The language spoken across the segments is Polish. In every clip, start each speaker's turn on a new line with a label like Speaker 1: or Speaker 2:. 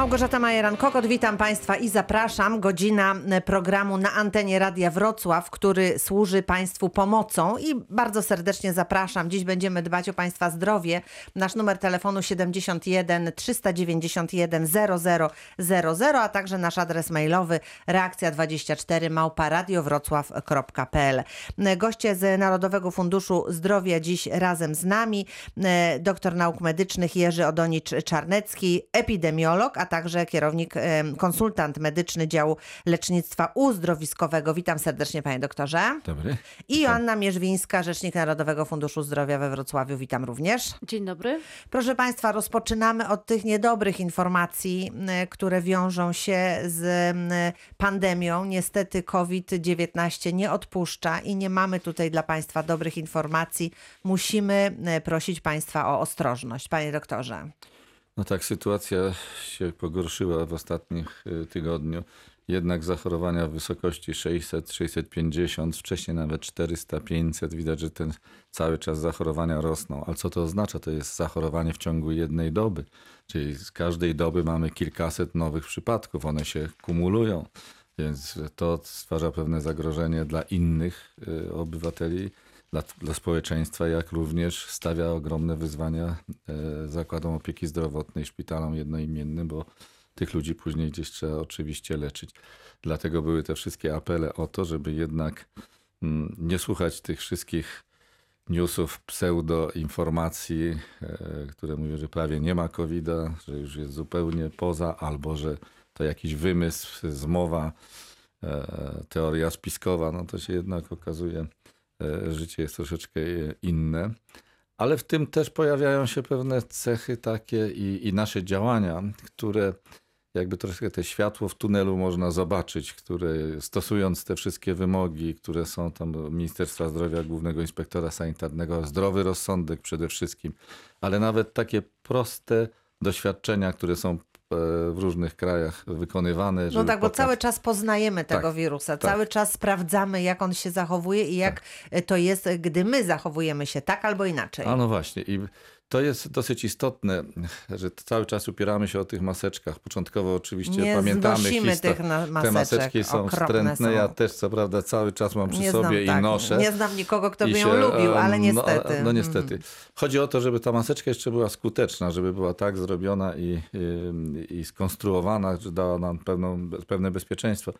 Speaker 1: Małgorzata Majeran-Kokot, witam Państwa i zapraszam. Godzina programu na antenie Radia Wrocław, który służy Państwu pomocą i bardzo serdecznie zapraszam. Dziś będziemy dbać o Państwa zdrowie. Nasz numer telefonu 71 391 0000, a także nasz adres mailowy reakcja24 małpa radiowrocław.pl. Goście z Narodowego Funduszu Zdrowia dziś razem z nami. Doktor nauk medycznych Jerzy Odonicz-Czarnecki, epidemiolog, a także kierownik, konsultant medyczny działu lecznictwa uzdrowiskowego. Witam serdecznie panie doktorze.
Speaker 2: Dobry.
Speaker 1: I Joanna Mierzwińska, rzecznik Narodowego Funduszu Zdrowia we Wrocławiu. Witam również.
Speaker 3: Dzień dobry.
Speaker 1: Proszę Państwa, rozpoczynamy od tych niedobrych informacji, które wiążą się z pandemią. Niestety COVID-19 nie odpuszcza i nie mamy tutaj dla Państwa dobrych informacji. Musimy prosić Państwa o ostrożność. Panie doktorze.
Speaker 2: No tak, sytuacja się pogorszyła w ostatnich y, tygodniu. Jednak zachorowania w wysokości 600, 650, wcześniej nawet 400, 500. Widać, że ten cały czas zachorowania rosną. Ale co to oznacza? To jest zachorowanie w ciągu jednej doby. Czyli z każdej doby mamy kilkaset nowych przypadków. One się kumulują. Więc to stwarza pewne zagrożenie dla innych y, obywateli, dla, dla społeczeństwa, jak również stawia ogromne wyzwania e, zakładom opieki zdrowotnej, szpitalom jednoimiennym, bo tych ludzi później gdzieś trzeba oczywiście leczyć. Dlatego były te wszystkie apele o to, żeby jednak mm, nie słuchać tych wszystkich newsów, pseudoinformacji, e, które mówią, że prawie nie ma covid że już jest zupełnie poza, albo że to jakiś wymysł, zmowa, e, teoria spiskowa. No to się jednak okazuje, życie jest troszeczkę inne. Ale w tym też pojawiają się pewne cechy takie i, i nasze działania, które jakby troszkę te światło w tunelu można zobaczyć, które stosując te wszystkie wymogi, które są tam Ministerstwa Zdrowia, Głównego Inspektora Sanitarnego, zdrowy rozsądek przede wszystkim, ale nawet takie proste doświadczenia, które są e, w różnych krajach wykonywane.
Speaker 1: No tak, bo cały czas poznajemy tego
Speaker 2: Tak,
Speaker 1: wirusa,
Speaker 2: tak.
Speaker 1: cały czas sprawdzamy, jak on się zachowuje i jak to jest, gdy my zachowujemy się tak albo inaczej.
Speaker 2: A no właśnie. I to jest dosyć istotne, że cały czas upieramy się o tych maseczkach. Początkowo oczywiście
Speaker 1: Nie
Speaker 2: pamiętamy
Speaker 1: tych na-
Speaker 2: Te
Speaker 1: maseczek.
Speaker 2: maseczki są wstrętne.
Speaker 1: są.
Speaker 2: Ja też co prawda cały czas mam przy
Speaker 1: nie
Speaker 2: sobie
Speaker 1: znam,
Speaker 2: i
Speaker 1: tak,
Speaker 2: noszę.
Speaker 1: nie znam nikogo, kto by
Speaker 2: się,
Speaker 1: ją lubił, ale
Speaker 2: em,
Speaker 1: niestety.
Speaker 2: No, no niestety. Chodzi o to, żeby ta maseczka jeszcze była skuteczna, żeby była tak zrobiona i, i, i skonstruowana, że dała nam pewną, pewne bezpieczeństwo.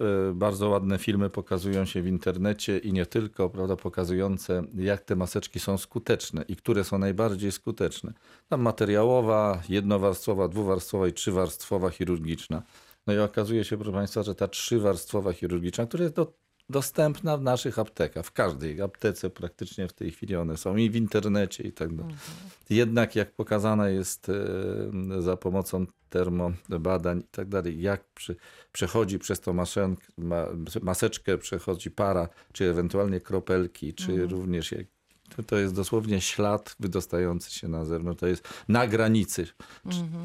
Speaker 2: E, Bardzo ładne filmy pokazują się w internecie i nie tylko, prawda, pokazujące jak te maseczki są skuteczne i które są najbardziej skuteczne. Tam materiałowa, jednowarstwowa, dwuwarstwowa i trzywarstwowa chirurgiczna. No i okazuje się, proszę Państwa, że ta trzywarstwowa chirurgiczna, która jest do, dostępna w naszych aptekach, w każdej aptece praktycznie w tej chwili one są i w internecie i tak dalej. Jednak jak pokazane jest e, za pomocą termobadań i tak dalej, jak przy, przechodzi przez tą maszenk, ma, maseczkę, przechodzi para, czy ewentualnie kropelki, czy również jak, to, to jest dosłownie ślad wydostający się na zewnątrz, to jest na granicy, C-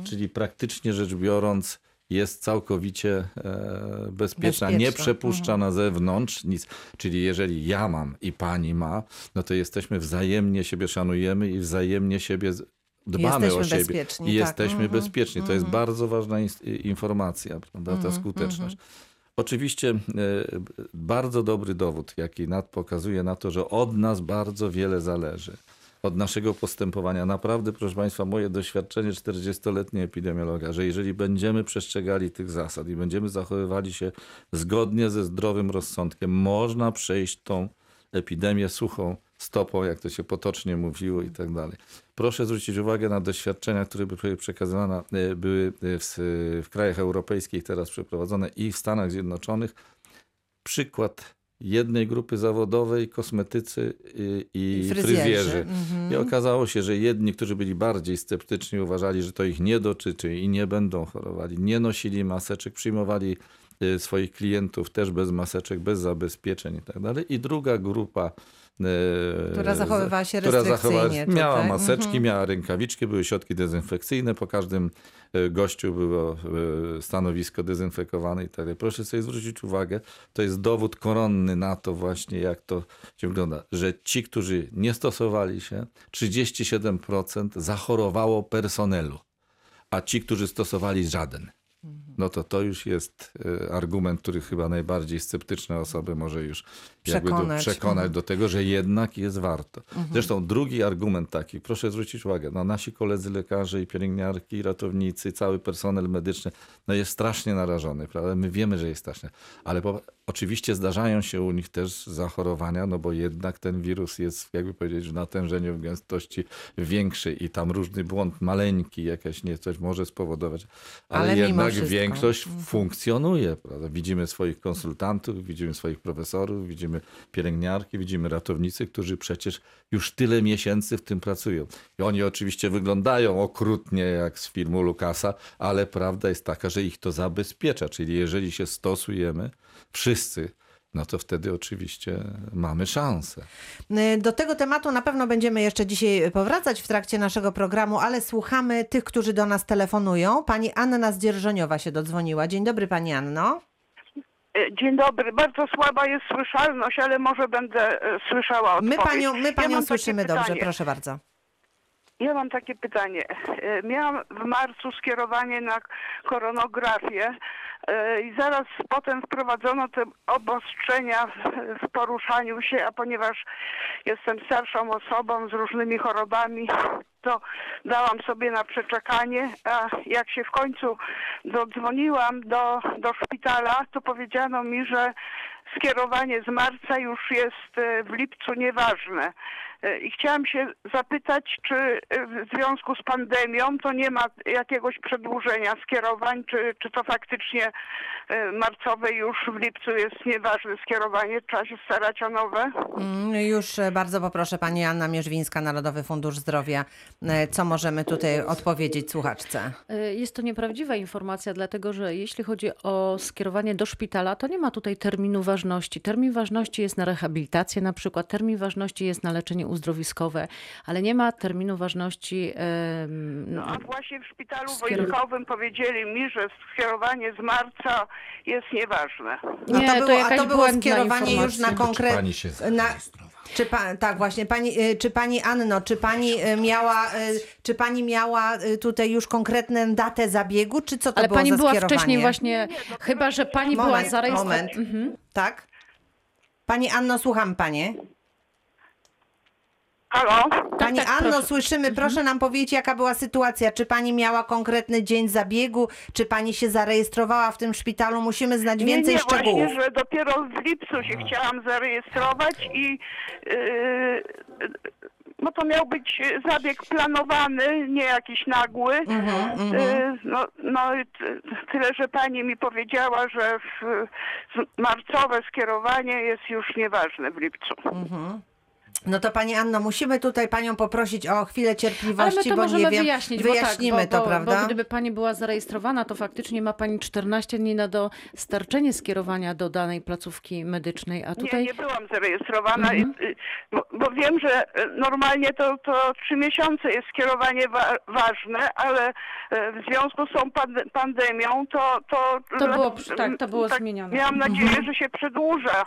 Speaker 2: czyli praktycznie rzecz biorąc jest całkowicie e, bezpieczna, nie
Speaker 1: Bezpieczna,
Speaker 2: przepuszcza na zewnątrz nic. Czyli jeżeli ja mam i pani ma, no to jesteśmy wzajemnie siebie szanujemy i wzajemnie siebie dbamy
Speaker 1: Jesteśmy
Speaker 2: o siebie.
Speaker 1: bezpieczni,
Speaker 2: I
Speaker 1: tak.
Speaker 2: jesteśmy
Speaker 1: Mhm,
Speaker 2: bezpieczni. To jest bardzo ważna informacja, prawda, ta skuteczność. Oczywiście e, bardzo dobry dowód, jaki NAT pokazuje na to, że od nas bardzo wiele zależy. Od naszego postępowania. Naprawdę, proszę Państwa, moje doświadczenie 40-letnie epidemiologa, że jeżeli będziemy przestrzegali tych zasad i będziemy zachowywali się zgodnie ze zdrowym rozsądkiem, można przejść tą epidemię suchą stopą, jak to się potocznie mówiło i tak dalej. Proszę zwrócić uwagę na doświadczenia, które były przekazywane, e, były w, w krajach europejskich teraz przeprowadzone i w Stanach Zjednoczonych. Przykład jednej grupy zawodowej, kosmetycy i, i
Speaker 1: I fryzjerzy.
Speaker 2: fryzjerzy.
Speaker 1: Mhm.
Speaker 2: I okazało się, że jedni, którzy byli bardziej sceptyczni, uważali, że to ich nie dotyczy i nie będą chorowali, nie nosili maseczek, przyjmowali y, swoich klientów też bez maseczek, bez zabezpieczeń i tak dalej. I druga grupa
Speaker 1: Która zachowywała się
Speaker 2: która
Speaker 1: restrykcyjnie
Speaker 2: miała
Speaker 1: tutaj.
Speaker 2: maseczki,
Speaker 1: Mhm.
Speaker 2: miała rękawiczki, były środki dezynfekcyjne, po każdym e, gościu było e, stanowisko dezynfekowane i tak dalej. Proszę sobie zwrócić uwagę, to jest dowód koronny na to właśnie, jak to się wygląda, że ci, którzy nie stosowali się, 37% zachorowało personelu. a ci, którzy stosowali żaden. No to to już jest e, argument, który chyba najbardziej sceptyczne osoby może już jakby do,
Speaker 1: Przekonać.
Speaker 2: przekonać
Speaker 1: Mhm.
Speaker 2: do tego, że jednak jest warto. Zresztą drugi argument taki, proszę zwrócić uwagę, no nasi koledzy lekarze i pielęgniarki, i ratownicy, cały personel medyczny, no jest strasznie narażony, prawda? My wiemy, że jest strasznie, ale po, oczywiście zdarzają się u nich też zachorowania, no bo jednak ten wirus jest, jakby powiedzieć, w natężeniu, w gęstości większy i tam różny błąd maleńki, jakaś nie coś może spowodować, ale,
Speaker 1: Ale
Speaker 2: jednak większość funkcjonuje, prawda? Widzimy swoich konsultantów, widzimy swoich profesorów, widzimy pielęgniarki, widzimy ratownicy, którzy przecież już tyle miesięcy w tym pracują. I oni oczywiście wyglądają okrutnie jak z filmu Lukasa, ale prawda jest taka, że ich to zabezpiecza. Czyli jeżeli się stosujemy wszyscy, no to wtedy oczywiście mamy szansę.
Speaker 1: Y, Do tego tematu na pewno będziemy jeszcze dzisiaj powracać w trakcie naszego programu, ale słuchamy tych, którzy do nas telefonują. Pani Anna z Dzierżoniowa się dodzwoniła. Dzień dobry Pani Anno.
Speaker 3: E, Dzień dobry. Bardzo słaba jest słyszalność, ale może będę e, słyszała
Speaker 1: My
Speaker 3: odpowiedź.
Speaker 1: panią, my
Speaker 3: Ja
Speaker 1: panią
Speaker 3: takie
Speaker 1: słyszymy dobrze, proszę bardzo.
Speaker 3: Ja mam takie pytanie. Miałam w marcu skierowanie na koronografię i zaraz potem wprowadzono te obostrzenia w- w poruszaniu się, a ponieważ jestem starszą osobą z różnymi chorobami, to dałam sobie na przeczekanie, a jak się w końcu dodzwoniłam do, do szpitala, to powiedziano mi, że skierowanie z marca już jest e, w lipcu nieważne. E, I chciałam się zapytać, czy e, w związku z pandemią to nie ma jakiegoś przedłużenia skierowań, czy, czy to faktycznie e, marcowe już w lipcu jest nieważne skierowanie, trzeba się starać o nowe?
Speaker 1: Mm, Już bardzo poproszę Pani Anna Mierzwińska, Narodowy Fundusz Zdrowia. Co możemy tutaj odpowiedzieć słuchaczce?
Speaker 4: Jest to nieprawdziwa informacja, dlatego że jeśli chodzi o skierowanie do szpitala, to nie ma tutaj terminu ważności. Termin ważności jest na rehabilitację na przykład, termin ważności jest na leczenie uzdrowiskowe, ale nie ma terminu ważności
Speaker 3: No, a właśnie w szpitalu
Speaker 4: Skierow-
Speaker 3: wojskowym powiedzieli mi, że skierowanie z marca jest nieważne.
Speaker 1: No
Speaker 4: Nie,
Speaker 1: to
Speaker 4: to
Speaker 1: było, a
Speaker 4: jakaś
Speaker 1: to było skierowanie już na
Speaker 4: informacja.
Speaker 1: konkret...
Speaker 2: pani się
Speaker 1: na... Czy pa, tak, właśnie. Pani, y, czy pani Anno, czy pani y, miała, y, czy pani miała tutaj już konkretną datę zabiegu, czy co to
Speaker 4: Ale
Speaker 1: było
Speaker 4: pani
Speaker 1: za
Speaker 4: była
Speaker 1: skierowanie?
Speaker 4: wcześniej właśnie, chyba że pani była
Speaker 1: Moment,
Speaker 4: zarejestrowana.
Speaker 1: moment. Tak? Pani Anno, słucham panie.
Speaker 3: Halo?
Speaker 1: Pani
Speaker 4: tak,
Speaker 1: Anno,
Speaker 4: proszę.
Speaker 1: słyszymy, proszę nam powiedzieć, jaka była sytuacja. Czy pani miała konkretny dzień zabiegu? Czy pani się zarejestrowała w tym szpitalu? Musimy znać więcej
Speaker 3: nie, nie,
Speaker 1: szczegółów.
Speaker 3: właśnie, że dopiero w lipcu się chciałam zarejestrować i yy, no to miał być zabieg planowany, nie jakiś nagły.
Speaker 1: Mhm,
Speaker 3: Yy, no, no tyle, że pani mi powiedziała, że w, marcowe skierowanie jest już nieważne w lipcu.
Speaker 1: No to pani Anno, musimy tutaj panią poprosić o chwilę
Speaker 4: Ale
Speaker 1: cierpliwości,
Speaker 4: my to
Speaker 1: bo
Speaker 4: możemy
Speaker 1: nie wiem.
Speaker 4: wyjaśnić,
Speaker 1: Wyjaśnimy
Speaker 4: bo tak, bo,
Speaker 1: to,
Speaker 4: bo,
Speaker 1: prawda?
Speaker 4: Bo gdyby pani była zarejestrowana, to faktycznie ma pani 14 dni na dostarczenie skierowania do danej placówki medycznej, a tutaj...
Speaker 3: Nie, nie byłam zarejestrowana, i- y, bo, bo wiem, że y, normalnie to, to trzy miesiące jest skierowanie wa- ważne, ale y, w związku z tą pand- pandemią to... To,
Speaker 4: To było- tak, to było zmienione.
Speaker 3: Miałam nadzieję, że się przedłuża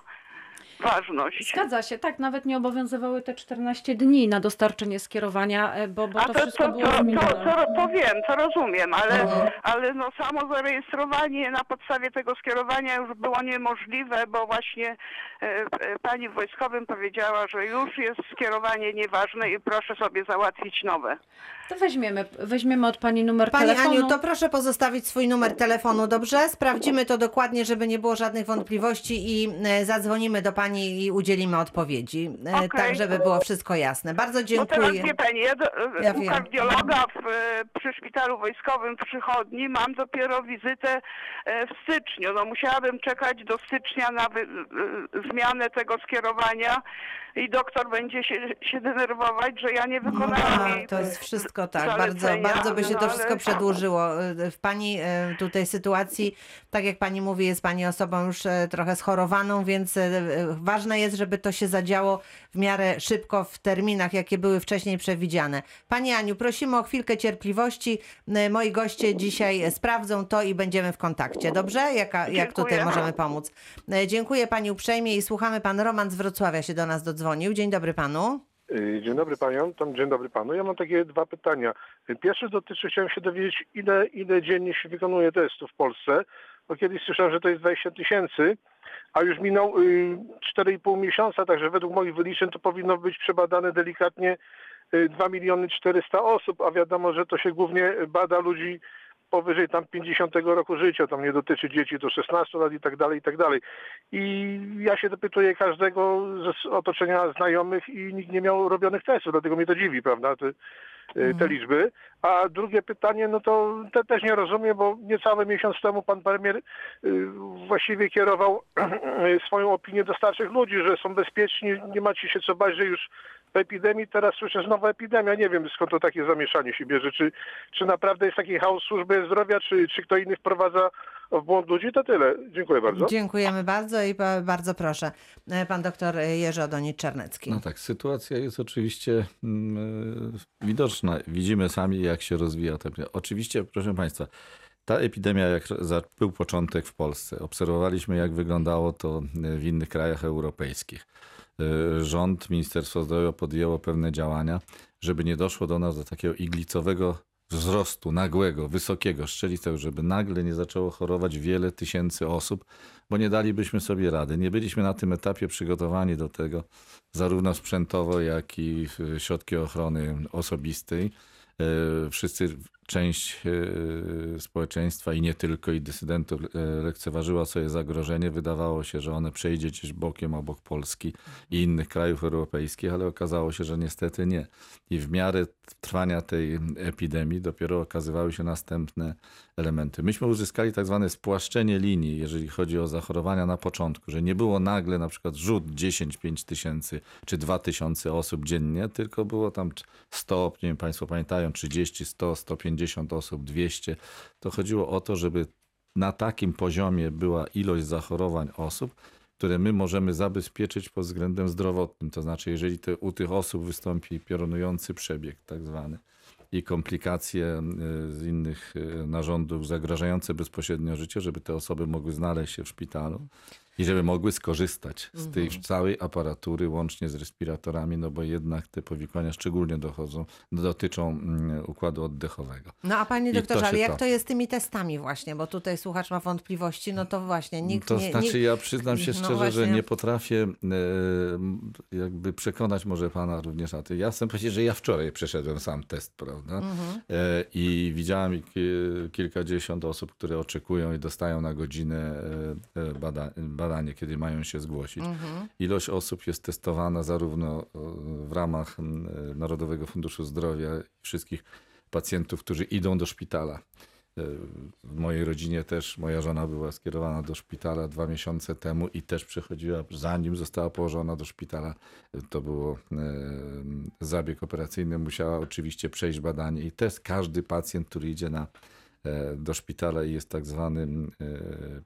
Speaker 3: ważność.
Speaker 4: Zgadza się, tak, nawet nie obowiązywały te 14 dni na dostarczenie skierowania, e, bo, bo to,
Speaker 3: to,
Speaker 4: wszystko
Speaker 3: to,
Speaker 4: było
Speaker 3: to, to, to, to wiem, to rozumiem, ale,
Speaker 1: Mhm.
Speaker 3: ale no samo zarejestrowanie na podstawie tego skierowania już było niemożliwe, bo właśnie e, e, pani w wojskowym powiedziała, że już jest skierowanie nieważne i proszę sobie załatwić nowe.
Speaker 4: To weźmiemy, weźmiemy od pani numer
Speaker 1: Pani
Speaker 4: telefonu.
Speaker 1: Aniu, to proszę pozostawić swój numer telefonu, dobrze? Sprawdzimy to dokładnie, żeby nie było żadnych wątpliwości i e, zadzwonimy do pani i udzielimy odpowiedzi, e,
Speaker 3: Okej.
Speaker 1: tak żeby było wszystko jasne. Bardzo
Speaker 3: No teraz
Speaker 1: dziękuję.
Speaker 3: wie pani, ja, do,
Speaker 1: Ja
Speaker 3: u kardiologa w, e, przy szpitalu wojskowym w przychodni mam dopiero wizytę e, w styczniu. No musiałabym czekać do stycznia na wy, e, zmianę tego skierowania i doktor będzie się, się denerwować, że ja nie wykonałam
Speaker 1: A,
Speaker 3: jej
Speaker 1: No to jest wszystko tak, bardzo,
Speaker 3: zalecenia,
Speaker 1: bardzo by się
Speaker 3: no
Speaker 1: to
Speaker 3: ale-
Speaker 1: wszystko przedłużyło. E, W pani e, tutaj sytuacji, tak jak pani mówi, jest pani osobą już e, trochę schorowaną, więc ważne jest, żeby to się zadziało w miarę szybko w terminach, jakie były wcześniej przewidziane. Pani Aniu, prosimy o chwilkę cierpliwości. Moi goście dzisiaj sprawdzą to i będziemy w kontakcie. Dobrze? Jaka, jak tutaj możemy pomóc? Dziękuję pani uprzejmie i słuchamy. Pan Roman z Wrocławia się do nas dodzwonił. Dzień dobry panu.
Speaker 5: Y, Dzień dobry tam dzień dobry panu. Ja mam takie dwa pytania. Y, Pierwsze dotyczy, chciałem się dowiedzieć, ile, ile dziennie się wykonuje testów w Polsce. Bo kiedyś słyszałem, że to jest 20 tysięcy, a już minął y, 4,5 miesiąca, także według moich wyliczeń to powinno być przebadane delikatnie y, 2 miliony 400 osób, a wiadomo, że to się głównie bada ludzi powyżej tam 50 roku życia, tam nie dotyczy dzieci do 16 lat i tak dalej, i tak dalej. I ja się dopytuję każdego z otoczenia znajomych i nikt nie miał robionych testów, dlatego mnie to dziwi, prawda, te, te liczby. A drugie pytanie, no to te też nie rozumiem, bo niecały miesiąc temu pan premier y, właściwie kierował swoją opinię do starszych ludzi, że są bezpieczni, nie macie się co bać, że już w epidemii, teraz słyszę znowu epidemia. Nie wiem skąd to takie zamieszanie się bierze. Czy, czy naprawdę jest taki chaos służby zdrowia, czy, czy kto inny wprowadza w błąd ludzi? To tyle. Dziękuję bardzo.
Speaker 1: Dziękujemy bardzo i ba- bardzo proszę. E, Pan doktor Jerzy Odonicz-Czarnecki.
Speaker 2: No tak, sytuacja jest oczywiście mm, e, widoczna. Widzimy sami, jak się rozwija ta epidemia. Oczywiście, proszę Państwa, ta epidemia, jak był początek w Polsce, obserwowaliśmy, jak wyglądało to w innych krajach europejskich. E, Rząd, Ministerstwo Zdrowia podjęło pewne działania, żeby nie doszło do nas do takiego iglicowego wzrostu nagłego, wysokiego, szczelistego, żeby nagle nie zaczęło chorować wiele tysięcy osób, bo nie dalibyśmy sobie rady. Nie byliśmy na tym etapie przygotowani do tego, zarówno sprzętowo, jak i w środki ochrony osobistej. E, Wszyscy, część e, społeczeństwa i nie tylko, i dysydentów e, lekceważyła sobie zagrożenie. Wydawało się, że one przejdzie gdzieś bokiem obok Polski i innych krajów europejskich, ale okazało się, że niestety nie. I w miarę trwania tej epidemii dopiero okazywały się następne elementy. Myśmy uzyskali tak zwane spłaszczenie linii, jeżeli chodzi o zachorowania na początku, że nie było nagle na przykład rzut 10-5 tysięcy czy 2 tysiące osób dziennie, tylko było tam 100, nie wiem, Państwo pamiętają, 30, 100, 150 osób, 200. To chodziło o to, żeby na takim poziomie była ilość zachorowań osób, które my możemy zabezpieczyć pod względem zdrowotnym. To znaczy, jeżeli te, u tych osób wystąpi piorunujący przebieg, tak zwany, i komplikacje e, z innych e, narządów zagrażające bezpośrednio życie, żeby te osoby mogły znaleźć się w szpitalu i żeby mogły skorzystać z tej całej aparatury, łącznie z respiratorami, no bo jednak te powikłania szczególnie dochodzą, dotyczą mm, układu oddechowego.
Speaker 1: No a panie
Speaker 2: to
Speaker 1: doktorze, ale jak
Speaker 2: to-
Speaker 1: to jest z tymi testami właśnie, bo tutaj słuchacz ma wątpliwości, no to właśnie nikt
Speaker 2: to
Speaker 1: nie...
Speaker 2: znaczy,
Speaker 1: nikt...
Speaker 2: ja przyznam się
Speaker 1: No
Speaker 2: szczerze, że
Speaker 1: właśnie.
Speaker 2: nie potrafię e, jakby przekonać może pana również na to. Ja chcę powiedzieć, że ja wczoraj przeszedłem sam test, prawda?
Speaker 1: Mhm.
Speaker 2: E, I widziałem ki- kilkadziesiąt osób, które oczekują i dostają na godzinę e, e, bada, badanie, kiedy mają się zgłosić.
Speaker 1: Mhm.
Speaker 2: Ilość osób jest testowana zarówno e, w ramach e, Narodowego Funduszu Zdrowia i wszystkich pacjentów, którzy idą do szpitala. E, W mojej rodzinie też moja żona była skierowana do szpitala dwa miesiące temu i też przechodziła, zanim została położona do szpitala, to było zabieg operacyjny, musiała oczywiście przejść badanie i test. Każdy pacjent, który idzie na, do szpitala i jest tak zwanym e,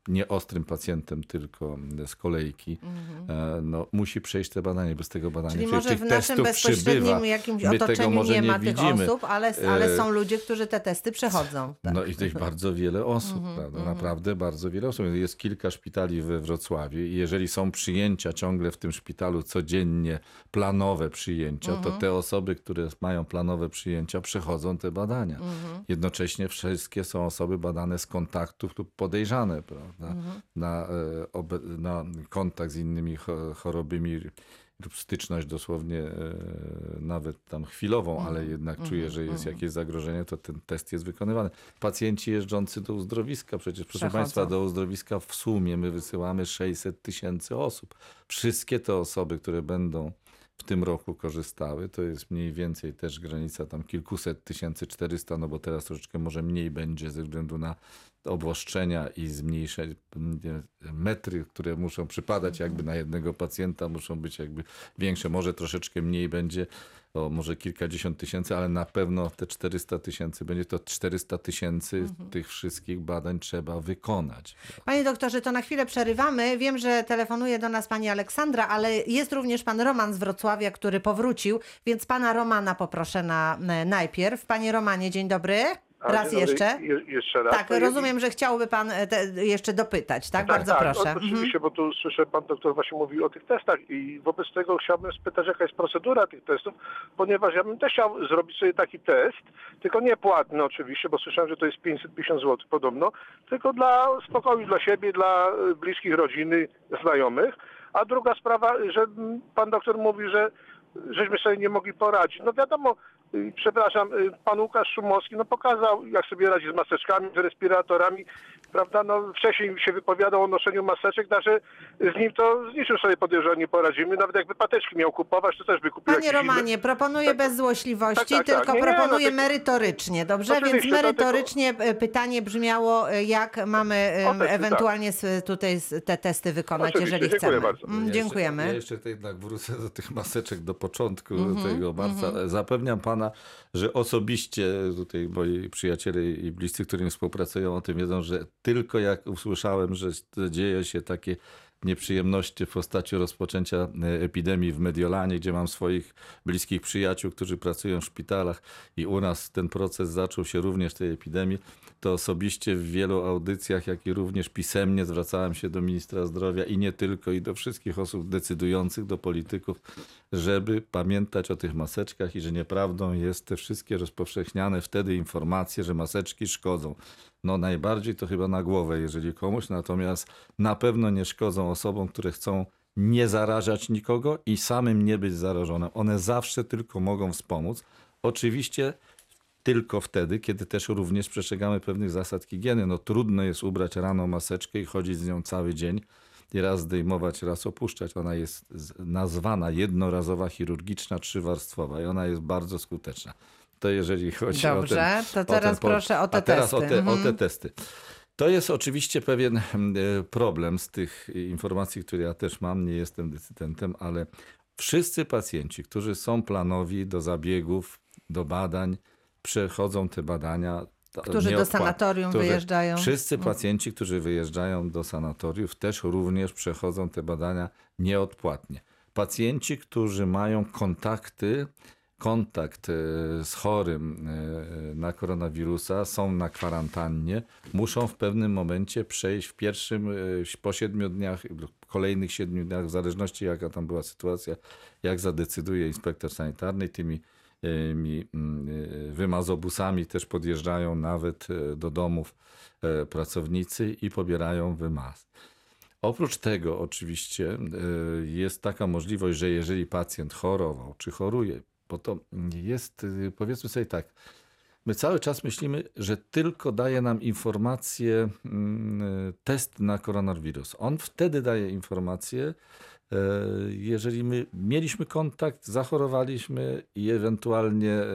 Speaker 2: nieostrym pacjentem, tylko z kolejki, e, no, musi przejść te badanie. Bez tego badania
Speaker 1: Mhm. Czyli
Speaker 2: przecież
Speaker 1: może w naszym bezpośrednim
Speaker 2: przybywa.
Speaker 1: jakimś
Speaker 2: My
Speaker 1: otoczeniu nie
Speaker 2: nie
Speaker 1: ma tych
Speaker 2: widzimy.
Speaker 1: osób, ale, ale
Speaker 2: E,
Speaker 1: są ludzie, którzy te testy przechodzą. Tak.
Speaker 2: No i to jest bardzo wiele osób,
Speaker 1: Mhm,
Speaker 2: prawda? Naprawdę bardzo wiele osób. Jest kilka szpitali we Wrocławiu i jeżeli są przyjęcia ciągle w tym szpitalu codziennie, planowe przyjęcia,
Speaker 1: Mhm.
Speaker 2: to te osoby, które mają planowe przyjęcia, przechodzą te badania.
Speaker 1: Mhm.
Speaker 2: Jednocześnie wszystkie są osoby badane z kontaktów lub podejrzane, prawda?
Speaker 1: Mhm.
Speaker 2: Na, e, na kontakt z innymi cho- chorobymi lub styczność dosłownie e, nawet tam chwilową,
Speaker 1: Mhm.
Speaker 2: ale jednak czuje, że jest jakieś zagrożenie, to ten test jest wykonywany. Pacjenci jeżdżący do uzdrowiska, przecież proszę
Speaker 1: Przechodzą.
Speaker 2: Państwa, do uzdrowiska w sumie my wysyłamy 600 tysięcy osób. Wszystkie te osoby, które będą w tym roku korzystały, to jest mniej więcej też granica tam kilkuset tysięcy, 400, no bo teraz troszeczkę może mniej będzie ze względu na obostrzenia i zmniejszenie nie, metry, które muszą przypadać jakby na jednego pacjenta, muszą być jakby większe. Może troszeczkę mniej będzie, o może kilkadziesiąt tysięcy, ale na pewno te 400 tysięcy będzie to 400 tysięcy tych wszystkich badań trzeba wykonać.
Speaker 1: Panie doktorze, to na chwilę przerywamy. Wiem, że telefonuje do nas pani Aleksandra, ale jest również pan Roman z Wrocławia, który powrócił, więc pana Romana poproszę na e, najpierw. Panie Romanie, dzień dobry.
Speaker 5: A,
Speaker 1: Raz
Speaker 5: dobry.
Speaker 1: jeszcze?
Speaker 5: Je, jeszcze raz.
Speaker 1: Tak, rozumiem, że chciałby pan e, te, jeszcze dopytać, tak? Bardzo
Speaker 5: tak,
Speaker 1: proszę. Mhm.
Speaker 5: Oczywiście, bo tu słyszę, pan doktor właśnie mówił o tych testach i wobec tego chciałbym spytać, jaka jest procedura tych testów, ponieważ ja bym też chciał zrobić sobie taki test, tylko nie płatny oczywiście, bo słyszałem, że to jest 550 zł podobno, tylko dla spokoju dla siebie, dla y, bliskich rodziny, znajomych. A druga sprawa, że pan doktor mówi, że żeśmy sobie nie mogli poradzić. No wiadomo, przepraszam, y, pan Łukasz Szumowski no pokazał, jak sobie radzi z maseczkami, z respiratorami, prawda, no wcześniej się wypowiadał o noszeniu maseczek, także z nim to z niczym sobie podejrzewam nie poradzimy, nawet jakby pateczki miał kupować, to też by kupił
Speaker 1: Panie
Speaker 5: inne.
Speaker 1: Romanie, proponuję
Speaker 5: Tak.
Speaker 1: bez złośliwości,
Speaker 5: Tak, tak, tak.
Speaker 1: tylko
Speaker 5: Nie, nie, no
Speaker 1: proponuję
Speaker 5: tylko-
Speaker 1: merytorycznie, dobrze? Więc merytorycznie e, pytanie brzmiało, e, jak mamy e,
Speaker 5: testy,
Speaker 1: ewentualnie s- tutaj te testy wykonać,
Speaker 5: Oczywiście,
Speaker 1: jeżeli
Speaker 5: dziękuję
Speaker 1: chcemy.
Speaker 5: bardzo.
Speaker 1: Mm,
Speaker 2: Ja
Speaker 1: Dziękujemy.
Speaker 2: Jeszcze, ja jeszcze jednak wrócę do tych maseczek do początku
Speaker 1: Mhm,
Speaker 2: tego marca. Zapewniam że osobiście tutaj moi przyjaciele i bliscy, którymi współpracują o tym wiedzą, że tylko jak usłyszałem, że dzieje się takie nieprzyjemności w postaci rozpoczęcia e, epidemii w Mediolanie, gdzie mam swoich bliskich przyjaciół, którzy pracują w szpitalach i u nas ten proces zaczął się również tej epidemii, to osobiście w wielu audycjach, jak i również pisemnie zwracałem się do ministra zdrowia i nie tylko, i do wszystkich osób decydujących, do polityków, żeby pamiętać o tych maseczkach i że nieprawdą jest te wszystkie rozpowszechniane wtedy informacje, że maseczki szkodzą. No najbardziej to chyba na głowę, jeżeli komuś, natomiast na pewno nie szkodzą osobom, które chcą nie zarażać nikogo i samym nie być zarażonym. One zawsze tylko mogą wspomóc. Oczywiście tylko wtedy, kiedy też również przestrzegamy pewnych zasad higieny. No trudno jest ubrać rano maseczkę i chodzić z nią cały dzień i raz zdejmować, raz opuszczać. Ona jest nazwana jednorazowa chirurgiczna trzywarstwowa i ona jest bardzo skuteczna. To jeżeli chodzi o
Speaker 1: Dobrze,
Speaker 2: ten,
Speaker 1: to
Speaker 2: o
Speaker 1: teraz
Speaker 2: ten po-
Speaker 1: proszę o te
Speaker 2: A teraz o
Speaker 1: testy.
Speaker 2: te, o te
Speaker 1: Mhm.
Speaker 2: testy. To jest oczywiście pewien e, problem z tych informacji, które ja też mam, nie jestem decydentem, ale wszyscy pacjenci, którzy są planowi do zabiegów, do badań, przechodzą te badania.
Speaker 1: Którzy do sanatorium
Speaker 2: Którzy-
Speaker 1: wyjeżdżają.
Speaker 2: Wszyscy pacjenci, którzy wyjeżdżają do sanatoriów, też również przechodzą te badania nieodpłatnie. Pacjenci, którzy mają kontakty, kontakt e, z chorym e, na koronawirusa, są na kwarantannie, muszą w pewnym momencie przejść w pierwszym, e, po siedmiu dniach, kolejnych siedmiu dniach, w zależności jaka tam była sytuacja, jak zadecyduje inspektor sanitarny, tymi e, mi, mm, e, wymazobusami też podjeżdżają nawet e, do domów e, pracownicy i pobierają wymaz. Oprócz tego oczywiście e, jest taka możliwość, że jeżeli pacjent chorował czy choruje, bo to jest, e, powiedzmy sobie tak, my cały czas myślimy, że tylko daje nam informację mm, test na koronawirus. On wtedy daje informację, jeżeli my mieliśmy kontakt, zachorowaliśmy i ewentualnie e,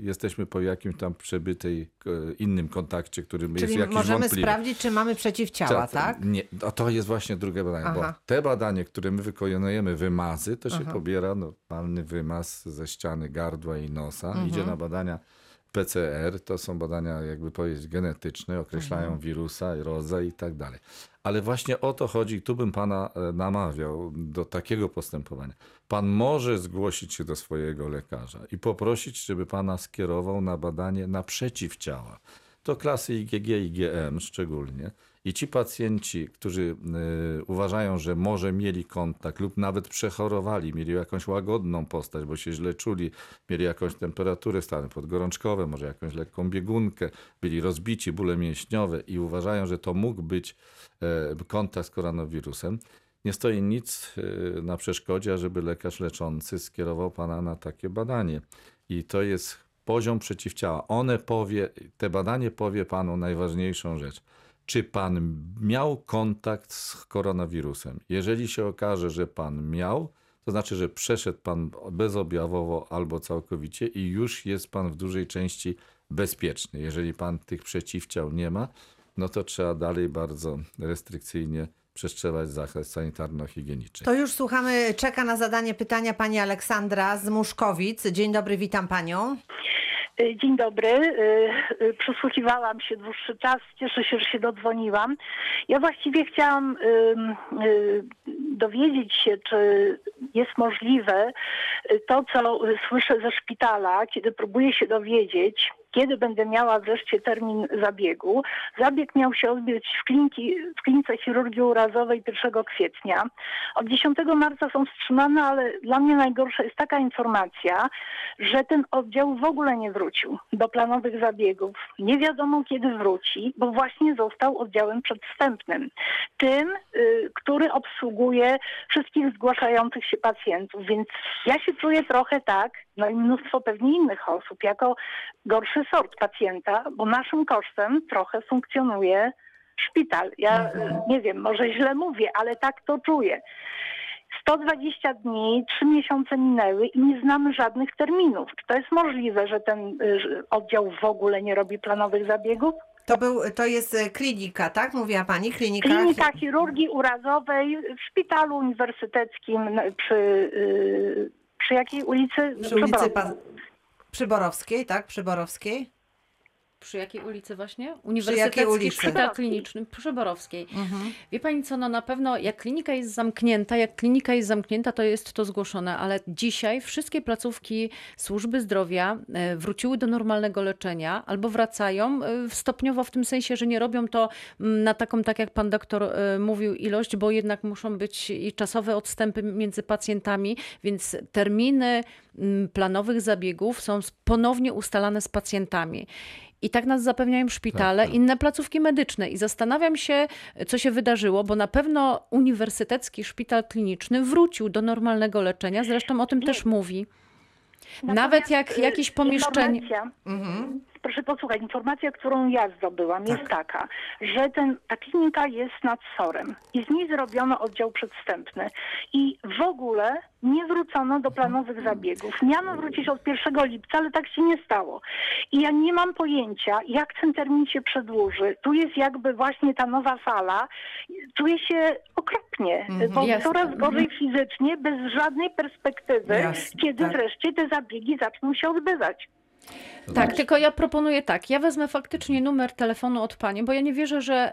Speaker 2: jesteśmy po jakimś tam przebytej e, innym kontakcie, który jest
Speaker 1: Czyli
Speaker 2: jakiś
Speaker 1: możemy
Speaker 2: wątpliwy.
Speaker 1: sprawdzić, czy mamy przeciwciała,
Speaker 2: Ta-
Speaker 1: tak?
Speaker 2: Nie, a to jest właśnie drugie badanie,
Speaker 1: Aha.
Speaker 2: bo te badanie, które my wykonujemy, wymazy, to się pobiera normalny wymaz ze ściany gardła i nosa,
Speaker 1: Mhm.
Speaker 2: idzie na badania PCR, to są badania jakby powiedzieć genetyczne, określają
Speaker 1: Mhm.
Speaker 2: wirusa, rodzaj i tak dalej. Ale właśnie o to chodzi, tu bym pana e, namawiał do takiego postępowania. Pan może zgłosić się do swojego lekarza i poprosić, żeby pana skierował na badanie na przeciwciała. To klasy IgG, IgM szczególnie. I ci pacjenci, którzy y, uważają, że może mieli kontakt lub nawet przechorowali, mieli jakąś łagodną postać, bo się źle czuli, mieli jakąś temperaturę stany podgorączkowe, może jakąś lekką biegunkę, byli rozbici, bóle mięśniowe i uważają, że to mógł być e, kontakt z koronawirusem, nie stoi nic e, na przeszkodzie, żeby lekarz leczący skierował pana na takie badanie. I to jest poziom przeciwciała. One powie, te badanie powie panu najważniejszą rzecz. Czy pan miał kontakt z koronawirusem? Jeżeli się okaże, że pan miał, to znaczy, że przeszedł pan bezobjawowo albo całkowicie i już jest pan w dużej części bezpieczny. Jeżeli pan tych przeciwciał nie ma, no to trzeba dalej bardzo restrykcyjnie przestrzegać zasad sanitarno-higienicznych.
Speaker 1: To już słuchamy, czeka na zadanie pytania pani Aleksandra z Muszkowic. Dzień dobry, witam panią.
Speaker 6: Y, Dzień dobry. Y, y, Przysłuchiwałam się dłuższy czas. Cieszę się, że się dodzwoniłam. Ja właściwie chciałam dowiedzieć się, czy jest możliwe to, co słyszę ze szpitala, kiedy próbuję się dowiedzieć, kiedy będę miała wreszcie termin zabiegu. Zabieg miał się odbyć w, kliniki, w klinice chirurgii urazowej 1 kwietnia. Od 10 marca są wstrzymane, ale dla mnie najgorsza jest taka informacja, że ten oddział w ogóle nie wrócił do planowych zabiegów. Nie wiadomo kiedy wróci, bo właśnie został oddziałem przedwstępnym. Tym, y, który obsługuje wszystkich zgłaszających się pacjentów. Więc ja się czuję trochę tak, no i mnóstwo pewnie innych osób, jako gorszy sort pacjenta, bo naszym kosztem trochę funkcjonuje szpital. Ja y, nie wiem, może źle mówię, ale tak to czuję. 120 dni, 3 miesiące minęły i nie znamy żadnych terminów. Czy to jest możliwe, że ten y, oddział w ogóle nie robi planowych zabiegów?
Speaker 1: To, był, to jest e, klinika, tak? Mówiła pani? Klinika.
Speaker 6: Klinika chirurgii urazowej w szpitalu uniwersyteckim n- przy, y, przy jakiej ulicy?
Speaker 1: Przy ulicy. Przyborowskiej, tak? Przyborowskiej.
Speaker 4: Przy jakiej ulicy właśnie? Uniwersytecki
Speaker 1: ulicy?
Speaker 4: Szpital Kliniczny przy Borowskiej. Wie pani co, no na pewno jak klinika jest zamknięta, jak klinika jest zamknięta, to jest to zgłoszone, ale dzisiaj wszystkie placówki służby zdrowia e, wróciły do normalnego leczenia albo wracają e, stopniowo w tym sensie, że nie robią to mm, na taką, tak jak pan doktor e, mówił, ilość, bo jednak muszą być i czasowe odstępy między pacjentami, więc terminy mm, planowych zabiegów są ponownie ustalane z pacjentami. I tak nas zapewniają szpitale,
Speaker 2: Tak, tak.
Speaker 4: inne placówki medyczne. I zastanawiam się, co się wydarzyło, bo na pewno Uniwersytecki Szpital Kliniczny wrócił do normalnego leczenia, zresztą o tym też mówi. Nawet jak
Speaker 6: y,
Speaker 4: jakieś pomieszczenie.
Speaker 1: Mhm.
Speaker 6: Proszę posłuchać, informacja, którą ja zdobyłam jest taka, że ten, ta klinika jest nad SOR-em i z niej zrobiono oddział przedwstępny i w ogóle nie wrócono do planowych zabiegów. Miano wrócić od 1 lipca, ale tak się nie stało. I ja nie mam pojęcia, jak ten termin się przedłuży. Tu jest jakby właśnie ta nowa fala. Czuję się okropnie, bo
Speaker 4: Jasne.
Speaker 6: coraz gorzej fizycznie, bez żadnej perspektywy,
Speaker 1: Jasne,
Speaker 6: kiedy
Speaker 1: tak.
Speaker 6: wreszcie te zabiegi zaczną się odbywać.
Speaker 2: To
Speaker 4: Tak,
Speaker 2: znaczy-
Speaker 4: tylko ja proponuję tak. Ja wezmę faktycznie numer telefonu od pani, bo ja nie wierzę, że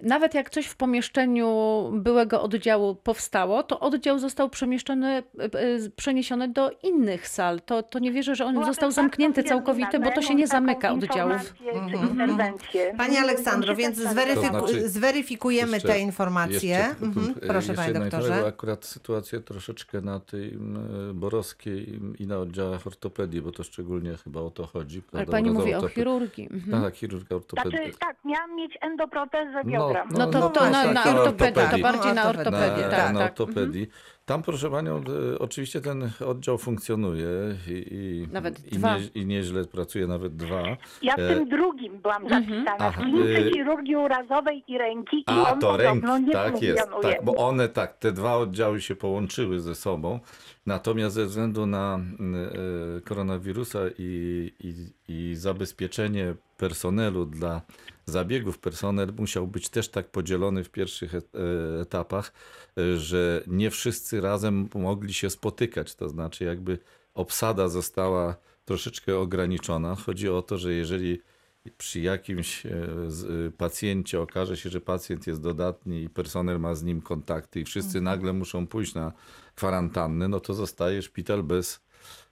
Speaker 4: nawet jak coś w pomieszczeniu byłego oddziału powstało, to oddział został przemieszczony, e, e, przeniesiony do innych sal. To, to nie wierzę, że on
Speaker 6: Byłabym
Speaker 4: został zamknięty całkowity, bo to się nie zamyka oddziałów.
Speaker 6: interwencję.
Speaker 1: Pani Aleksandro, więc zweryfiku-
Speaker 2: To znaczy,
Speaker 1: zweryfikujemy
Speaker 2: Jeszcze-
Speaker 1: te informacje.
Speaker 2: jeszcze-
Speaker 1: Mhm.
Speaker 2: e,
Speaker 1: Proszę
Speaker 2: jeszcze
Speaker 1: panie doktorze.
Speaker 2: akurat sytuację troszeczkę na tej Borowskiej i na oddziałach ortopedii, bo to szczególnie chyba o to chodzi.
Speaker 4: Ale
Speaker 2: prawda?
Speaker 4: pani mówi o chirurgii. Mhm.
Speaker 2: Tak, chirurgia ortopedii.
Speaker 6: Znaczy, tak, miałam mieć endoprotezę
Speaker 2: No,
Speaker 6: biodra.
Speaker 4: No to,
Speaker 2: no
Speaker 4: to na,
Speaker 1: właśnie,
Speaker 4: na
Speaker 1: tak,
Speaker 4: ortopedię, to
Speaker 2: ortopedii.
Speaker 4: bardziej na
Speaker 1: No,
Speaker 4: ortopedię.
Speaker 2: na,
Speaker 4: tak,
Speaker 2: na ortopedii. Tam, proszę panią, e, oczywiście ten oddział funkcjonuje i, i,
Speaker 4: Nawet
Speaker 2: i,
Speaker 4: dwa.
Speaker 2: nie, i nieźle pracuje, nawet dwa.
Speaker 6: Ja w
Speaker 2: E,
Speaker 6: tym drugim byłam zapisana,
Speaker 2: Aha,
Speaker 6: w klinice
Speaker 2: y-
Speaker 6: chirurgii urazowej i ręki i
Speaker 2: A,
Speaker 6: on
Speaker 2: to ręki,
Speaker 6: nie
Speaker 2: tak jest,
Speaker 6: funkcjonuje.
Speaker 2: tak, bo one tak, te dwa oddziały się połączyły ze sobą, natomiast ze względu na e, koronawirusa i, i, i zabezpieczenie personelu dla zabiegów, personel musiał być też tak podzielony w pierwszych e, etapach, e, że nie wszyscy razem mogli się spotykać, to znaczy jakby obsada została troszeczkę ograniczona. Chodzi o to, że jeżeli przy jakimś e, pacjencie okaże się, że pacjent jest dodatni i personel ma z nim kontakty i wszyscy nagle muszą pójść na kwarantannę, no to zostaje szpital bez,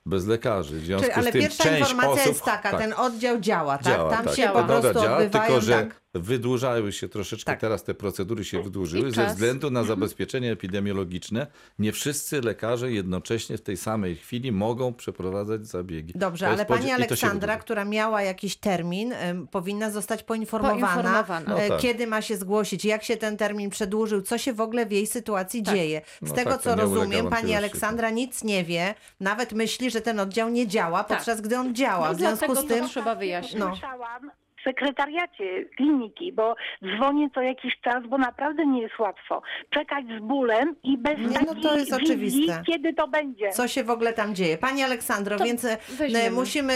Speaker 2: bez lekarzy. W związku
Speaker 1: Czyli, ale
Speaker 2: z tym
Speaker 1: pierwsza
Speaker 2: część
Speaker 1: informacja
Speaker 2: osób,
Speaker 1: jest taka,
Speaker 2: tak,
Speaker 1: ten oddział działa, tak?
Speaker 2: działa,
Speaker 1: Tam
Speaker 2: tak.
Speaker 1: się
Speaker 4: Działa.
Speaker 1: po prostu
Speaker 2: działa,
Speaker 1: odbywają,
Speaker 2: tylko że
Speaker 1: tak.
Speaker 2: Wydłużały się troszeczkę,
Speaker 1: Tak.
Speaker 2: teraz te procedury się wydłużyły
Speaker 4: I
Speaker 2: ze
Speaker 4: czas.
Speaker 2: względu na zabezpieczenie epidemiologiczne. Nie wszyscy lekarze jednocześnie w tej samej chwili mogą przeprowadzać zabiegi.
Speaker 1: Dobrze,
Speaker 2: To
Speaker 1: ale pani Aleksandra, która miała jakiś termin, powinna zostać poinformowana,
Speaker 4: Poinformowana.
Speaker 2: No
Speaker 1: e,
Speaker 2: tak.
Speaker 1: kiedy ma się zgłosić, jak się ten termin przedłużył, co się w ogóle w jej sytuacji
Speaker 4: Tak.
Speaker 1: dzieje. Z
Speaker 2: No
Speaker 1: tego,
Speaker 2: tak,
Speaker 1: co rozumiem, pani Aleksandra nic nie wie, nawet myśli, że ten oddział nie działa,
Speaker 4: Tak.
Speaker 1: podczas gdy on działa.
Speaker 4: No
Speaker 1: w związku z
Speaker 4: to
Speaker 1: tym...
Speaker 4: trzeba wyjaśnić.
Speaker 1: No.
Speaker 6: Słyszałam w sekretariacie kliniki, bo dzwonię co jakiś czas, bo naprawdę nie jest łatwo. Czekać z bólem i bez
Speaker 1: Nie, no to jest
Speaker 6: wizji,
Speaker 1: oczywiste.
Speaker 6: kiedy to będzie.
Speaker 1: co się w ogóle tam dzieje. Pani Aleksandro,
Speaker 4: To
Speaker 1: więc e,
Speaker 4: weźmiemy.
Speaker 1: musimy,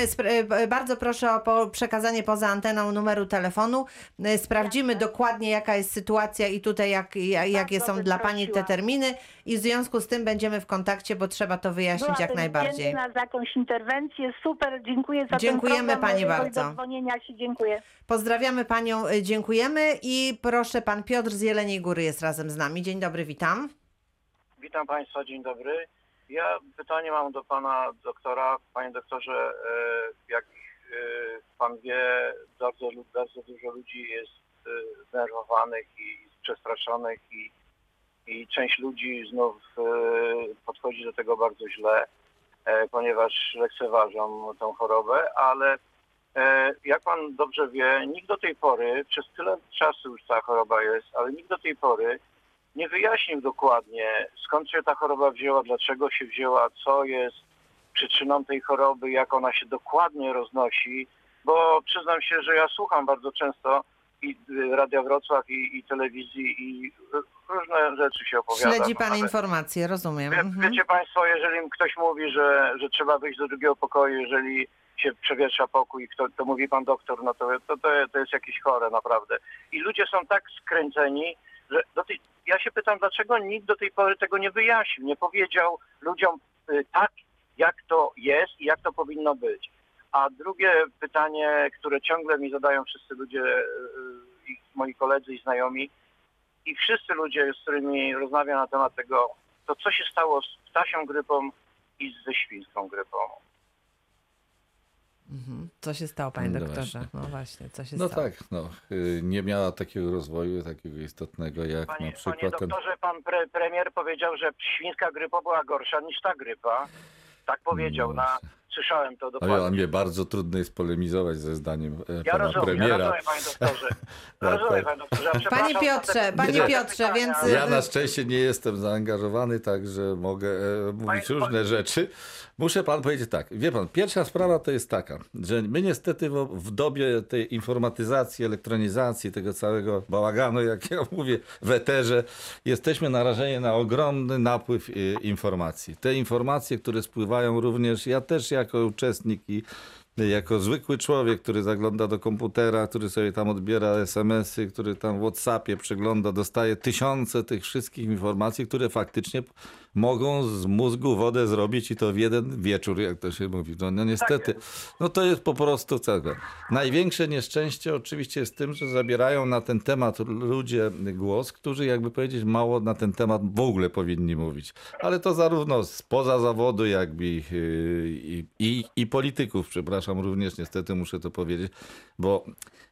Speaker 1: e, bardzo proszę o przekazanie poza anteną numeru telefonu. E, Sprawdzimy dokładnie jaka jest sytuacja i tutaj jak, ja- jakie są dla Pani te terminy i w związku z tym będziemy w kontakcie, bo trzeba to wyjaśnić jak
Speaker 6: Byłabym
Speaker 1: najbardziej.
Speaker 6: wdzięczna za jakąś interwencję. Super, dziękuję za
Speaker 1: Dziękujemy
Speaker 6: ten program.
Speaker 1: pani bardzo.
Speaker 6: dzwonienia się, dziękuję.
Speaker 1: Pozdrawiamy Panią, e, dziękujemy i proszę Pan Piotr z Jeleniej Góry jest razem z nami. Dzień dobry, witam.
Speaker 7: Witam Państwa, dzień dobry. Ja pytanie mam do Pana doktora. Panie doktorze, e, jak y, pan wie, bardzo, bardzo dużo ludzi jest y, zdenerwowanych i przestraszonych i, i część ludzi znów y, podchodzi do tego bardzo źle, e, ponieważ lekceważą tą chorobę, ale e, jak pan dobrze wie, nikt do tej pory, przez tyle czasu już ta choroba jest, ale nikt do tej pory nie wyjaśnił dokładnie, skąd się ta choroba wzięła, dlaczego się wzięła, co jest przyczyną tej choroby, jak ona się dokładnie roznosi, bo przyznam się, że ja słucham bardzo często i y, Radia Wrocław i, i telewizji i różne rzeczy się opowiada.
Speaker 1: Śledzi pan
Speaker 7: Ale
Speaker 1: informacje, rozumiem.
Speaker 7: Wie,
Speaker 1: Mhm.
Speaker 7: Wiecie Państwo, jeżeli ktoś mówi, że, że trzeba wyjść do drugiego pokoju, jeżeli się przewietrza pokój, kto, to mówi pan doktor, no to, to, to, to jest jakieś chore naprawdę. I ludzie są tak skręceni, że tej, ja się pytam, dlaczego nikt do tej pory tego nie wyjaśnił, nie powiedział ludziom y, tak, jak to jest i jak to powinno być. A drugie pytanie, które ciągle mi zadają wszyscy ludzie, y, moi koledzy i znajomi, i wszyscy ludzie, z którymi rozmawiam na temat tego, to co się stało z ptasią grypą i ze świńską grypą.
Speaker 1: Mhm. Co się stało, panie
Speaker 2: No
Speaker 1: doktorze?
Speaker 2: właśnie.
Speaker 1: No właśnie, co się
Speaker 2: No
Speaker 1: stało?
Speaker 2: tak, no, y, nie miała takiego rozwoju, takiego istotnego jak
Speaker 7: Panie,
Speaker 2: na
Speaker 7: panie
Speaker 2: przykład ten...
Speaker 7: doktorze, pan pre, premier powiedział, że świńska grypa była gorsza niż ta grypa. Tak powiedział,
Speaker 2: No
Speaker 7: na,
Speaker 2: właśnie.
Speaker 7: Słyszałem to
Speaker 2: No
Speaker 7: dokładnie.
Speaker 2: ja, mnie bardzo trudno jest polemizować ze zdaniem e,
Speaker 7: Ja
Speaker 2: pana
Speaker 7: rozumiem,
Speaker 2: premiera.
Speaker 7: ja rozumiem, panie doktorze.
Speaker 2: Tak,
Speaker 7: rozumiem,
Speaker 2: tak.
Speaker 7: panie doktorze.
Speaker 1: Panie Piotrze, panie Piotrze, więc-
Speaker 2: Ja na szczęście nie jestem zaangażowany, także mogę e, mówić
Speaker 7: Panie-
Speaker 2: różne rzeczy. Muszę pan powiedzieć tak. Wie pan, pierwsza sprawa to jest taka, że my niestety w, w dobie tej informatyzacji, elektronizacji, tego całego bałaganu, jak ja mówię, w eterze, jesteśmy narażeni na ogromny napływ e, informacji. Te informacje, które spływają również, ja też jako uczestnik i jako zwykły człowiek, który zagląda do komputera, który sobie tam odbiera SMS-y, który tam w WhatsAppie przegląda, dostaje tysiące tych wszystkich informacji, które faktycznie mogą z mózgu wodę zrobić i to w jeden wieczór, jak to się mówi. No, no niestety, no to jest po prostu tego. Największe nieszczęście oczywiście jest tym, że zabierają na ten temat ludzie głos, którzy jakby powiedzieć mało na ten temat w ogóle powinni mówić. Ale to zarówno spoza zawodu, jakby i, i, i, i polityków, przepraszam, również niestety muszę to powiedzieć, bo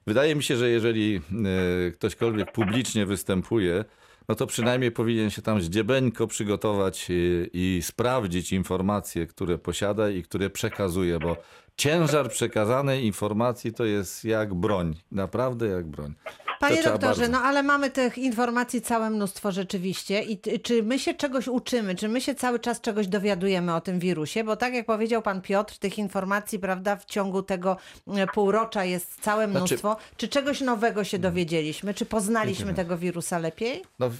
Speaker 2: wydaje mi się, że jeżeli e, ktośkolwiek publicznie występuje, no to przynajmniej powinien się tam zdziebeńko przygotować i, i sprawdzić informacje, które posiada i które przekazuje, bo ciężar przekazanej informacji to jest jak broń, naprawdę jak broń.
Speaker 1: Panie doktorze, no ale mamy tych informacji całe mnóstwo rzeczywiście. I czy my się czegoś uczymy? Czy my się cały czas czegoś dowiadujemy o tym wirusie? Bo tak jak powiedział pan Piotr, tych informacji, prawda, w ciągu tego e, półrocza jest całe
Speaker 2: Znaczy-
Speaker 1: mnóstwo. Czy czegoś nowego się dowiedzieliśmy? Czy poznaliśmy tego wirusa lepiej?
Speaker 2: No,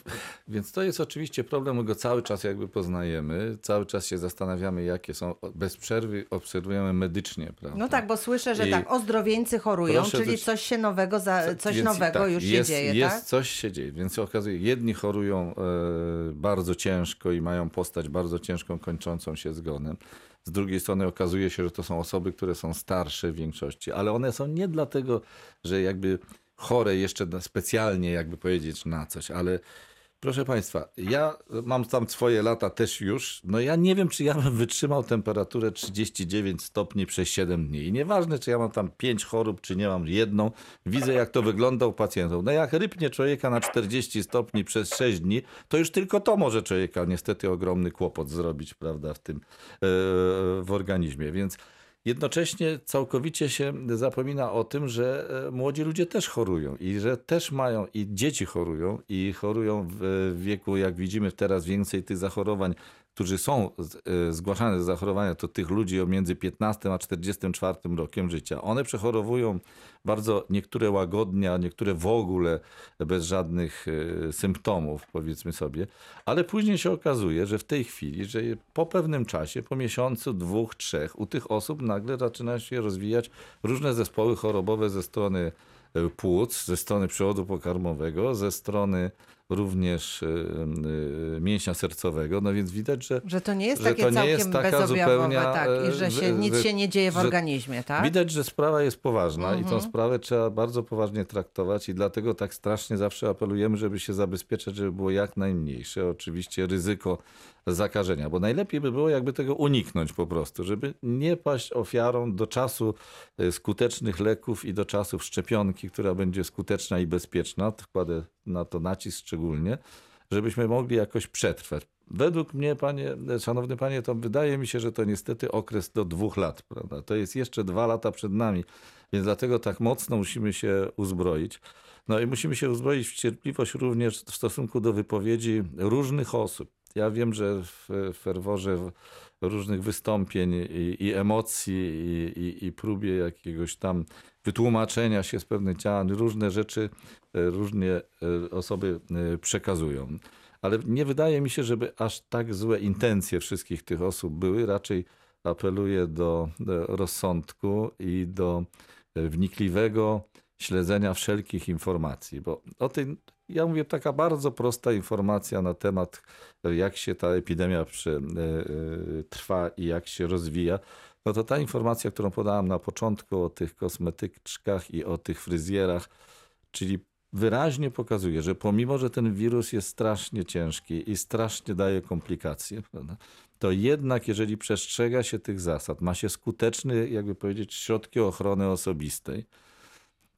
Speaker 2: więc to jest oczywiście problem, my go cały czas jakby poznajemy, cały czas się zastanawiamy, jakie są, bez przerwy obserwujemy medycznie, prawda?
Speaker 1: No tak, bo słyszę, że
Speaker 2: I
Speaker 1: tak, ozdrowieńcy chorują, czyli coś się nowego, za, coś nowego
Speaker 2: tak,
Speaker 1: już
Speaker 2: jest,
Speaker 1: się dzieje,
Speaker 2: jest
Speaker 1: tak?
Speaker 2: coś się dzieje, więc się okazuje, jedni chorują e, bardzo ciężko i mają postać bardzo ciężką, kończącą się zgonem. Z drugiej strony okazuje się, że to są osoby, które są starsze w większości, ale one są nie dlatego, że jakby chore jeszcze specjalnie, jakby powiedzieć, na coś, ale Proszę Państwa, ja mam tam swoje lata też już. No ja nie wiem, czy ja bym wytrzymał temperaturę 39 stopni przez 7 dni. I nieważne, czy ja mam tam 5 chorób, czy nie mam jedną. Widzę, jak to wygląda u pacjentów. No jak rypnie człowieka na 40 stopni przez 6 dni, to już tylko to może człowieka niestety ogromny kłopot zrobić, prawda, w tym, e, w organizmie. Więc Jednocześnie całkowicie się zapomina o tym, że e, młodzi ludzie też chorują i że też mają i dzieci chorują i chorują w w wieku, jak widzimy teraz więcej tych zachorowań, którzy są e, zgłaszane z zachorowania, to tych ludzi o między 15 a 44 rokiem życia. One przechorowują bardzo niektóre łagodnie, a niektóre w ogóle bez żadnych e, symptomów, powiedzmy sobie. Ale później się okazuje, że w tej chwili, że po pewnym czasie, po miesiącu, dwóch, trzech, u tych osób nagle zaczyna się rozwijać różne zespoły chorobowe ze strony e, płuc, ze strony przewodu pokarmowego, ze strony również e, e, mięśnia sercowego. No więc widać, że
Speaker 1: Że to nie jest
Speaker 2: że
Speaker 1: takie
Speaker 2: to nie
Speaker 1: całkiem
Speaker 2: jest taka zupełnie,
Speaker 1: tak, i że się,
Speaker 2: że-
Speaker 1: nic
Speaker 2: że-
Speaker 1: się nie dzieje w organizmie, tak?
Speaker 2: Widać, że sprawa jest poważna i
Speaker 1: Mhm.
Speaker 2: tą sprawę trzeba bardzo poważnie traktować i dlatego tak strasznie zawsze apelujemy, żeby się zabezpieczać, żeby było jak najmniejsze oczywiście ryzyko zakażenia, bo najlepiej by było jakby tego uniknąć po prostu, żeby nie paść ofiarą do czasu skutecznych leków i do czasów szczepionki, która będzie skuteczna i bezpieczna, kładę na to nacisk szczególnie, żebyśmy mogli jakoś przetrwać. Według mnie, panie, szanowny panie, to wydaje mi się, że to niestety okres do dwóch lat, prawda? To jest jeszcze dwa lata przed nami, więc dlatego tak mocno musimy się uzbroić. No i musimy się uzbroić w cierpliwość również w stosunku do wypowiedzi różnych osób. Ja wiem, że w ferworze różnych wystąpień i, i emocji i, i, i próbie jakiegoś tam wytłumaczenia się z pewnych działań, różne rzeczy e, różnie e, osoby e, przekazują. Ale nie wydaje mi się, żeby aż tak złe intencje wszystkich tych osób były. Raczej apeluję do, rozsądku i do wnikliwego śledzenia wszelkich informacji, bo o tej, ja mówię, taka bardzo prosta informacja na temat, jak się ta epidemia przy, e, e, trwa i jak się rozwija. No to ta informacja, którą podałem na początku o tych kosmetyczkach i o tych fryzjerach, czyli wyraźnie pokazuje, że pomimo, że ten wirus jest strasznie ciężki i strasznie daje komplikacje, to jednak jeżeli przestrzega się tych zasad, ma się skuteczne, jakby powiedzieć, środki ochrony osobistej,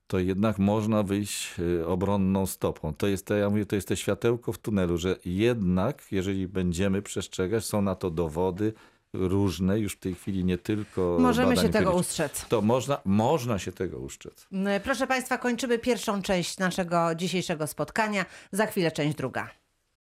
Speaker 2: to jednak można wyjść y, obronną stopą. To jest, te, ja mówię, to jest te światełko w tunelu, że jednak, jeżeli będziemy przestrzegać, są na to dowody różne, już w tej chwili nie tylko
Speaker 1: Możemy się tego ustrzec.
Speaker 2: To można, można się tego uszczec.
Speaker 1: Proszę Państwa, kończymy pierwszą część naszego dzisiejszego spotkania. Za chwilę część druga.